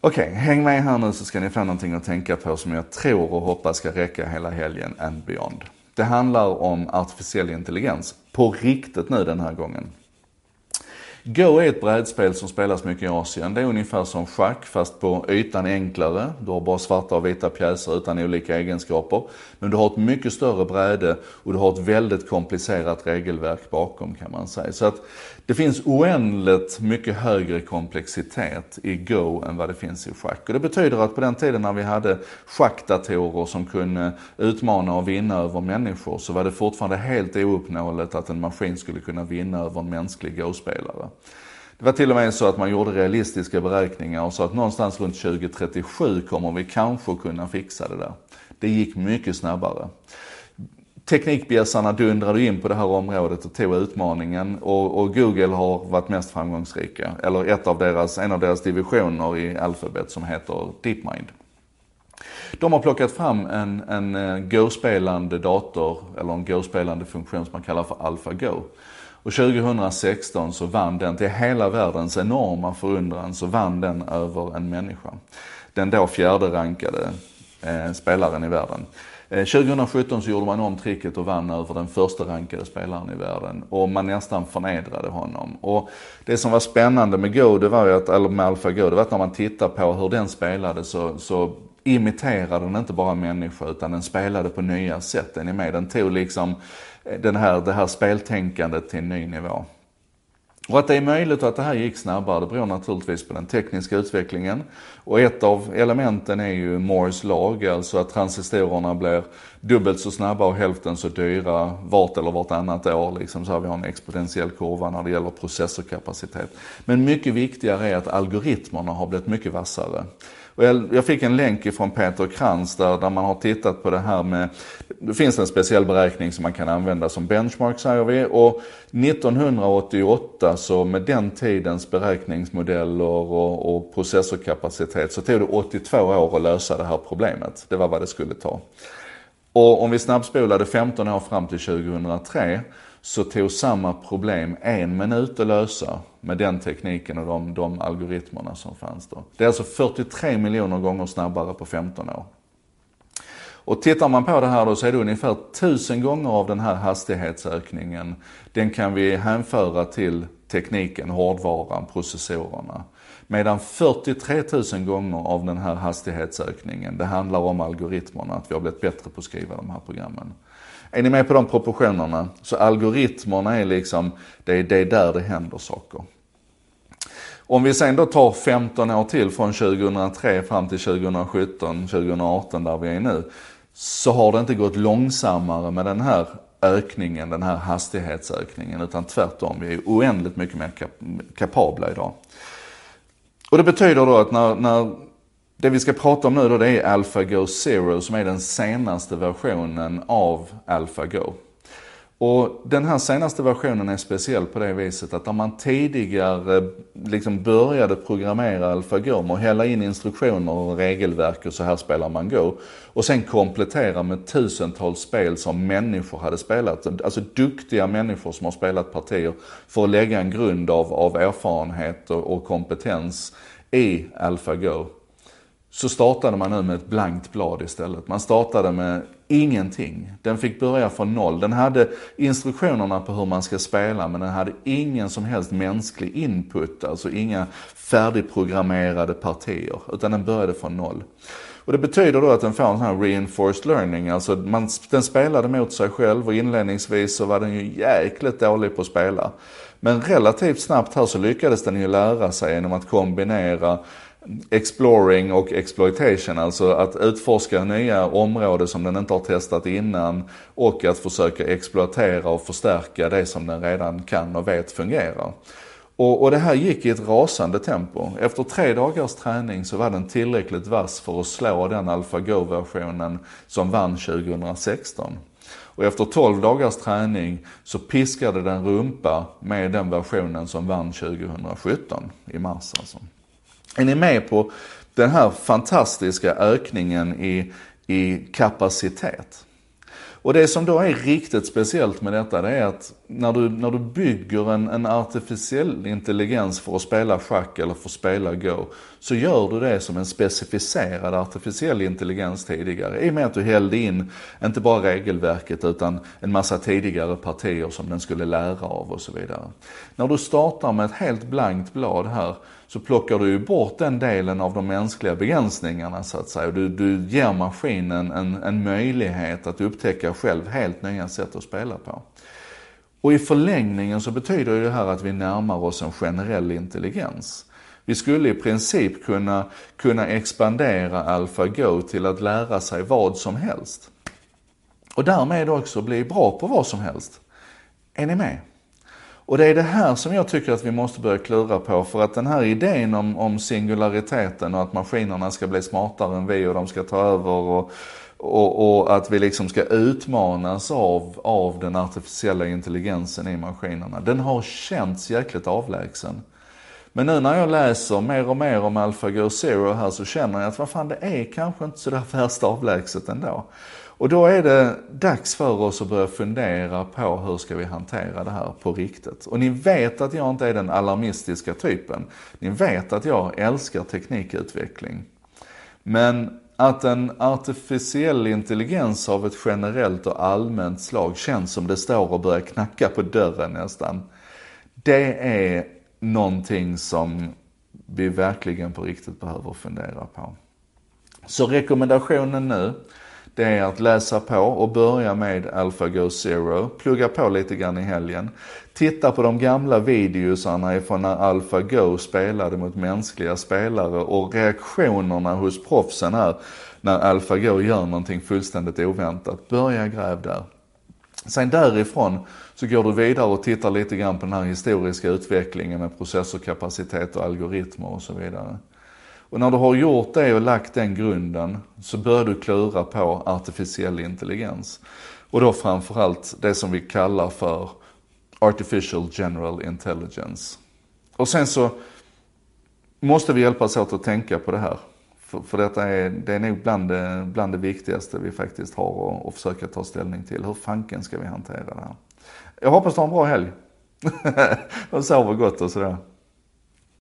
Okej, häng med här nu så ska ni få någonting att tänka på som jag tror och hoppas ska räcka hela helgen and beyond. Det handlar om artificiell intelligens. På riktigt nu den här gången. Go är ett brädspel som spelas mycket i Asien. Det är ungefär som schack fast på ytan enklare. Du har bara svarta och vita pjäser utan olika egenskaper. Men du har ett mycket större bräde och du har ett väldigt komplicerat regelverk bakom kan man säga. Så att det finns oändligt mycket högre komplexitet i Go än vad det finns i schack. Och det betyder att på den tiden när vi hade schackdatorer som kunde utmana och vinna över människor så var det fortfarande helt ouppnåeligt att en maskin skulle kunna vinna över en mänsklig Go-spelare. Det var till och med så att man gjorde realistiska beräkningar och sa att någonstans runt 2037 kommer vi kanske kunna fixa det där. Det gick mycket snabbare. Teknikbjässarna dundrade in på det här området och tog utmaningen och, och, Google har varit mest framgångsrika. Eller ett av deras, en av deras divisioner i Alphabet som heter DeepMind. De har plockat fram en, en eh, Go-spelande dator, eller en Go-spelande funktion som man kallar för AlphaGo. Och 2016 så vann den, till hela världens enorma förundran, så vann den över en människa. Den då fjärde rankade eh, spelaren i världen. Eh, 2017 så gjorde man om tricket och vann över den första rankade spelaren i världen. Och man nästan förnedrade honom. Och det som var spännande med Go, det var ju att, eller med AlphaGo, det var att när man tittar på hur den spelade så, så imiterade den inte bara människor utan den spelade på nya sätt. Den är med. Den tog liksom eh, den här, det här speltänkandet till en ny nivå. Och att det är möjligt att det här gick snabbare, det beror naturligtvis på den tekniska utvecklingen. Och ett av elementen är ju Moores lag, alltså att transistorerna blir dubbelt så snabba och hälften så dyra vart eller vartannat år. Liksom, så har vi har en exponentiell kurva när det gäller processorkapacitet. Men mycket viktigare är att algoritmerna har blivit mycket vassare. Och jag, jag fick en länk ifrån Peter Krantz där, där man har tittat på det här med, det finns en speciell beräkning som man kan använda som benchmark säger vi. Och 1988 så med den tidens beräkningsmodeller och, och processorkapacitet så tog det 82 år att lösa det här problemet. Det var vad det skulle ta. Och om vi snabbspolade 15 år fram till 2003 så tog samma problem en minut att lösa med den tekniken och de, de algoritmerna som fanns då. Det är alltså 43 miljoner gånger snabbare på 15 år. Och tittar man på det här då så är det ungefär 1000 gånger av den här hastighetsökningen, den kan vi hänföra till tekniken, hårdvaran, processorerna. Medan 43 000 gånger av den här hastighetsökningen, det handlar om algoritmerna, att vi har blivit bättre på att skriva de här programmen. Är ni med på de proportionerna? Så algoritmerna är liksom, det är, det är där det händer saker. Om vi sen då tar 15 år till från 2003 fram till 2017, 2018 där vi är nu. Så har det inte gått långsammare med den här ökningen, den här hastighetsökningen. Utan tvärtom, vi är oändligt mycket mer kap kapabla idag. Och det betyder då att när, när det vi ska prata om nu då det är AlphaGo Zero som är den senaste versionen av AlphaGo. Och den här senaste versionen är speciell på det viset att om man tidigare eh, liksom började programmera AlphaGo med att hälla in instruktioner och regelverk och så här spelar man Go. Och sen komplettera med tusentals spel som människor hade spelat. Alltså duktiga människor som har spelat partier för att lägga en grund av, av erfarenhet och, och kompetens i AlphaGo så startade man nu med ett blankt blad istället. Man startade med ingenting. Den fick börja från noll. Den hade instruktionerna på hur man ska spela men den hade ingen som helst mänsklig input, alltså inga färdigprogrammerade partier, utan den började från noll. Och det betyder då att den får en sån här reinforced learning, alltså man, den spelade mot sig själv och inledningsvis så var den ju jäkligt dålig på att spela. Men relativt snabbt här så lyckades den ju lära sig genom att kombinera exploring och exploitation, alltså att utforska nya områden som den inte har testat innan och att försöka exploatera och förstärka det som den redan kan och vet fungerar. Och, och det här gick i ett rasande tempo. Efter tre dagars träning så var den tillräckligt vass för att slå den AlphaGo-versionen som vann 2016. Och efter 12 dagars träning så piskade den rumpa med den versionen som vann 2017 i mars alltså. Är ni med på den här fantastiska ökningen i, i kapacitet? Och det som då är riktigt speciellt med detta, det är att när du, när du bygger en, en artificiell intelligens för att spela schack eller för att spela Go, så gör du det som en specificerad artificiell intelligens tidigare. I och med att du hällde in, inte bara regelverket, utan en massa tidigare partier som den skulle lära av och så vidare. När du startar med ett helt blankt blad här, så plockar du ju bort den delen av de mänskliga begränsningarna så att säga. Du, du ger maskinen en, en möjlighet att upptäcka själv helt nya sätt att spela på. Och i förlängningen så betyder det här att vi närmar oss en generell intelligens. Vi skulle i princip kunna, kunna expandera AlphaGo till att lära sig vad som helst. Och därmed också bli bra på vad som helst. Är ni med? Och det är det här som jag tycker att vi måste börja klura på för att den här idén om, om singulariteten och att maskinerna ska bli smartare än vi och de ska ta över och, och, och, att vi liksom ska utmanas av, av den artificiella intelligensen i maskinerna. Den har känts jäkligt avlägsen. Men nu när jag läser mer och mer om AlphaGo Zero här så känner jag att vad fan det är kanske inte så där värst avlägset ändå. Och då är det dags för oss att börja fundera på hur ska vi hantera det här på riktigt. Och ni vet att jag inte är den alarmistiska typen. Ni vet att jag älskar teknikutveckling. Men att en artificiell intelligens av ett generellt och allmänt slag känns som det står och börjar knacka på dörren nästan. Det är någonting som vi verkligen på riktigt behöver fundera på. Så rekommendationen nu, det är att läsa på och börja med AlphaGo Zero. Plugga på lite grann i helgen. Titta på de gamla videosarna ifrån när AlphaGo spelade mot mänskliga spelare och reaktionerna hos proffsen här när AlphaGo gör någonting fullständigt oväntat. Börja gräv där. Sen därifrån så går du vidare och tittar lite grann på den här historiska utvecklingen med processorkapacitet och algoritmer och så vidare. Och när du har gjort det och lagt den grunden så börjar du klura på artificiell intelligens. Och då framförallt det som vi kallar för artificial general intelligence. Och sen så måste vi hjälpas åt att tänka på det här. För, för detta är, det är nog bland det, bland det viktigaste vi faktiskt har att försöka ta ställning till. Hur fanken ska vi hantera det här? Jag hoppas du har en bra helg. och sover gott och sådär.